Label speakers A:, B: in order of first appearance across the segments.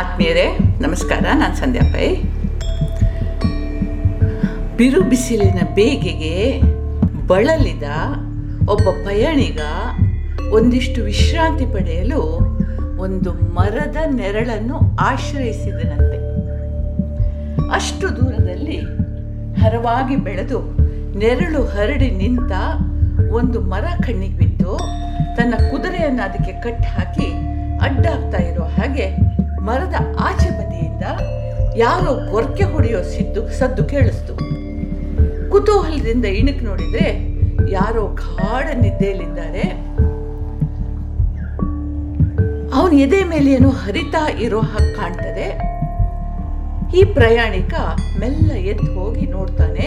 A: ಆತ್ಮೀಯರೇ, ನಮಸ್ಕಾರ, ನಾನು ಸಂಧ್ಯಾ ಪೈ. ಬಿರು ಬಿಸಿಲಿನ ಬೇಗೆಗೆ ಬಳಲಿದ ಒಬ್ಬ ಪಯಣಿಗ ಒಂದಿಷ್ಟು ವಿಶ್ರಾಂತಿ ಪಡೆಯಲು ಒಂದು ಮರದ ನೆರಳನ್ನು ಆಶ್ರಯಿಸಿದನಂತೆ. ಅಷ್ಟು ದೂರದಲ್ಲಿ ಹರವಾಗಿ ಬೆಳೆದು ನೆರಳು ಹರಡಿ ನಿಂತ ಒಂದು ಮರ ಕಣ್ಣಿಗೆ ಬಿದ್ದು ತನ್ನ ಕುದುರೆಯನ್ನು ಅದಕ್ಕೆ ಕಟ್ಟಿ ಹಾಕಿ ಅಡ್ಡಾಗ್ತಾ ಇರೋ ಹಾಗೆ ಮರದ ಆಚೆ ಬದಿಯಿಂದ ಯಾರೋ ಗೊರಕೆ ಹೊಡೆಯೋ ಸಿದ್ದು ಸದ್ದು ಕೇಳಿಸ್ತು. ಕುತೂಹಲದಿಂದ ಇಣಕ್ ನೋಡಿದ್ರೆ ಯಾರೋ ಗಾಢ ನಿದ್ದೆಯಲ್ಲಿದ್ದಾರೆ. ಅವನ ಎದೆ ಮೇಲೆ ಏನೋ ಹರಿತಾ ಇರೋ ಹಾಗೆ ಕಾಣ್ತದೆ. ಈ ಪ್ರಯಾಣಿಕ ಮೆಲ್ಲ ಎದ್ದು ಹೋಗಿ ನೋಡ್ತಾನೆ,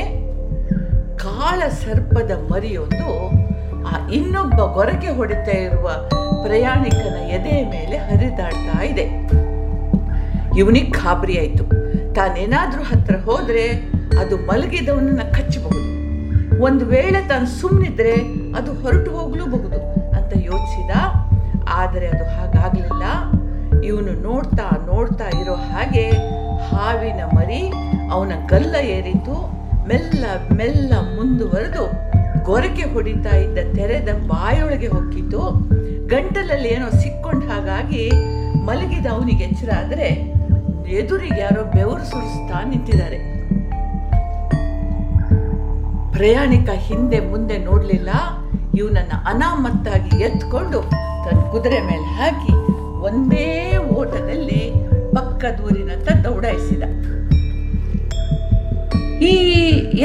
A: ಕಾಳ ಸರ್ಪದ ಮರಿಯೊಂದು ಆ ಇನ್ನೊಬ್ಬ ಗೊರಕೆ ಹೊಡಿತಾ ಇರುವ ಪ್ರಯಾಣಿಕನ ಎದೆ ಮೇಲೆ ಹರಿದಾಡ್ತಾ ಇದೆ. ಇವನಿಗೆ ಖಾಬರಿ ಆಯಿತು. ತಾನೇನಾದರೂ ಹತ್ರ ಹೋದರೆ ಅದು ಮಲಗಿದವನನ್ನ ಕಚ್ಚಬಹುದು. ಒಂದು ವೇಳೆ ತಾನು ಸುಮ್ಮನಿದ್ರೆ ಅದು ಹೊರಟು ಹೋಗಲೂಬಹುದು ಅಂತ ಯೋಚಿಸಿದ. ಆದರೆ ಅದು ಹಾಗಾಗ್ಲಿಲ್ಲ. ಇವನು ನೋಡ್ತಾ ನೋಡ್ತಾ ಇರೋ ಹಾಗೆ ಹಾವಿನ ಮರಿ ಅವನ ಗಲ್ಲ ಏರಿತು. ಮೆಲ್ಲ ಮೆಲ್ಲ ಮುಂದುವರೆದು ಗೊರಕೆ ಹೊಡಿತಾ ಇದ್ದ ತೆರೆದ ಬಾಯೊಳಗೆ ಹೊಕ್ಕಿತು. ಗಂಟಲಲ್ಲಿ ಏನೋ ಸಿಕ್ಕೊಂಡ ಹಾಗಾಗಿ ಮಲಗಿದ ಅವನಿಗೆ ಎಚ್ಚರ ಆದರೆ ಎದುರಿಗೆ ಯಾರೋ ಬೆವರು ಸುರಿಸ್ತಾ ನಿಂತಿದ್ದಾರೆ. ಪ್ರಯಾಣಿಕ ಹಿಂದೆ ಮುಂದೆ ನೋಡಲಿಲ್ಲ. ಇವನನ್ನ ಅನಾಮತ್ತಾಗಿ ಎತ್ಕೊಂಡು ತನ್ನ ಕುದುರೆ ಮೇಲೆ ಹಾಕಿ ಒಂದೇ ಓಟದಲ್ಲಿ ಪಕ್ಕದೂರಿನತ್ತ ದೌಡಾಯಿಸಿದ ಈ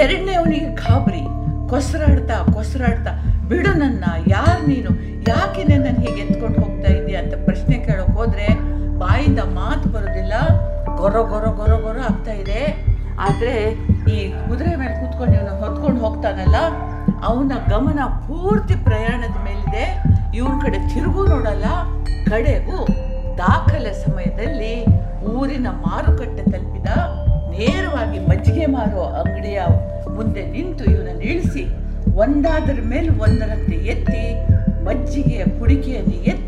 A: ಎರಡನೇ ಅವನಿಗೆ ಗಾಬರಿ ಕೊಸರಾಡ್ತಾ ಕೊಸರಾಡ್ತಾ, ಬಿಡು ನನ್ನ, ಯಾರು ನೀನು? ಯಾಕೆ ನನ್ನ ಹೀಗೆ ಎತ್ಕೊಂಡು ಹೋಗ್ತಾ ಇದ್ದೀಯ ಅಂತ ಪ್ರಶ್ನೆ ಕೇಳೋಕೆ ಹೋದ್ರೆ ಬಾಯಿಂದ ಮಾತು ಗೊರ ಗೊರ ಗೊರ ಗೊರ ಆಗ್ತಾ ಇದೆ. ಆದರೆ ಈ ಕುದುರೆ ಮೇಲೆ ಕೂತ್ಕೊಂಡು ಇವನು ಹೊತ್ಕೊಂಡು ಹೋಗ್ತಾನಲ್ಲ, ಅವನ ಗಮನ ಪೂರ್ತಿ ಪ್ರಯಾಣದ ಮೇಲಿದೆ. ಇವನ ಕಡೆ ತಿರುಗು ನೋಡಲ್ಲ, ಕಡೆಗೂ ದಾಖಲೆ ಸಮಯದಲ್ಲಿ ಊರಿನ ಮಾರುಕಟ್ಟೆ ತಲುಪಿದ, ನೇರವಾಗಿ ಮಜ್ಜಿಗೆ ಮಾರೋ ಅಂಗಡಿಯ ಮುಂದೆ ನಿಂತು ಇವನನ್ನು ಇಳಿಸಿ ಒಂದಾದರ ಮೇಲೆ ಒಂದರಂತೆ ಎತ್ತಿ ಮಜ್ಜಿಗೆಯ ಕುಡಿಕೆಯನ್ನು ಎತ್ತೆತ್ತಿ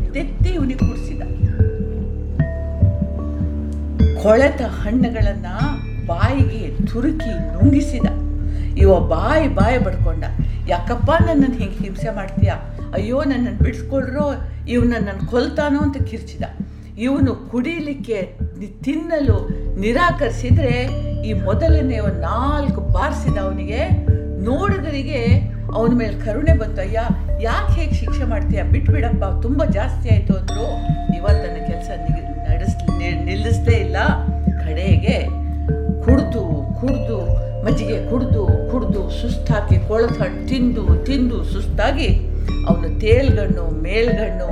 A: ಕೊಳೆತ ಹಣ್ಣುಗಳನ್ನ ಬಾಯಿಗೆ ತುರುಕಿ ನುಂಗಿಸಿದ. ಇವ ಬಾಯಿ ಬಾಯಿ ಬಡ್ಕೊಂಡ. ಯಾಕಪ್ಪ ನನ್ನನ್ನು ಹಿಂಗೆ ಹಿಂಸೆ ಮಾಡ್ತೀಯ? ಅಯ್ಯೋ ನನ್ನನ್ನು ಬಿಡಿಸ್ಕೊಳ್ರೋ, ಇವ್ ನನ್ನನ್ನು ಕೊಲ್ತಾನೋ ಅಂತ ಕಿರ್ಚಿದ. ಇವನು ಕುಡಿಲಿಕ್ಕೆ ತಿನ್ನಲು ನಿರಾಕರಿಸಿದ್ರೆ ಈ ಮೊದಲನೇ ಒಂದು ನಾಲ್ಕು ಬಾರಿಸಿದ ಅವನಿಗೆ, ನೋಡುಗರಿಗೆ ಅವನ ಮೇಲೆ ಕರುಣೆ ಬಂತು. ಅಯ್ಯ, ಯಾಕೆ ಹೇಗೆ ಶಿಕ್ಷೆ ಮಾಡ್ತೀಯ? ಬಿಟ್ಬಿಡಪ್ಪ, ತುಂಬ ಜಾಸ್ತಿ ಆಯಿತು ಅಂದರು. ಇವತ್ತನ ಕೆಲಸ ನಡೆಸ್ ಸುಸ್ತಾಗಿ ಕೊಳತ ತಿಂದು ತಿಂದು ಸುಸ್ತಾಗಿ ಅವನು ತೇಲ್ಗಣ್ಣು ಮೇಲ್ಗಣ್ಣು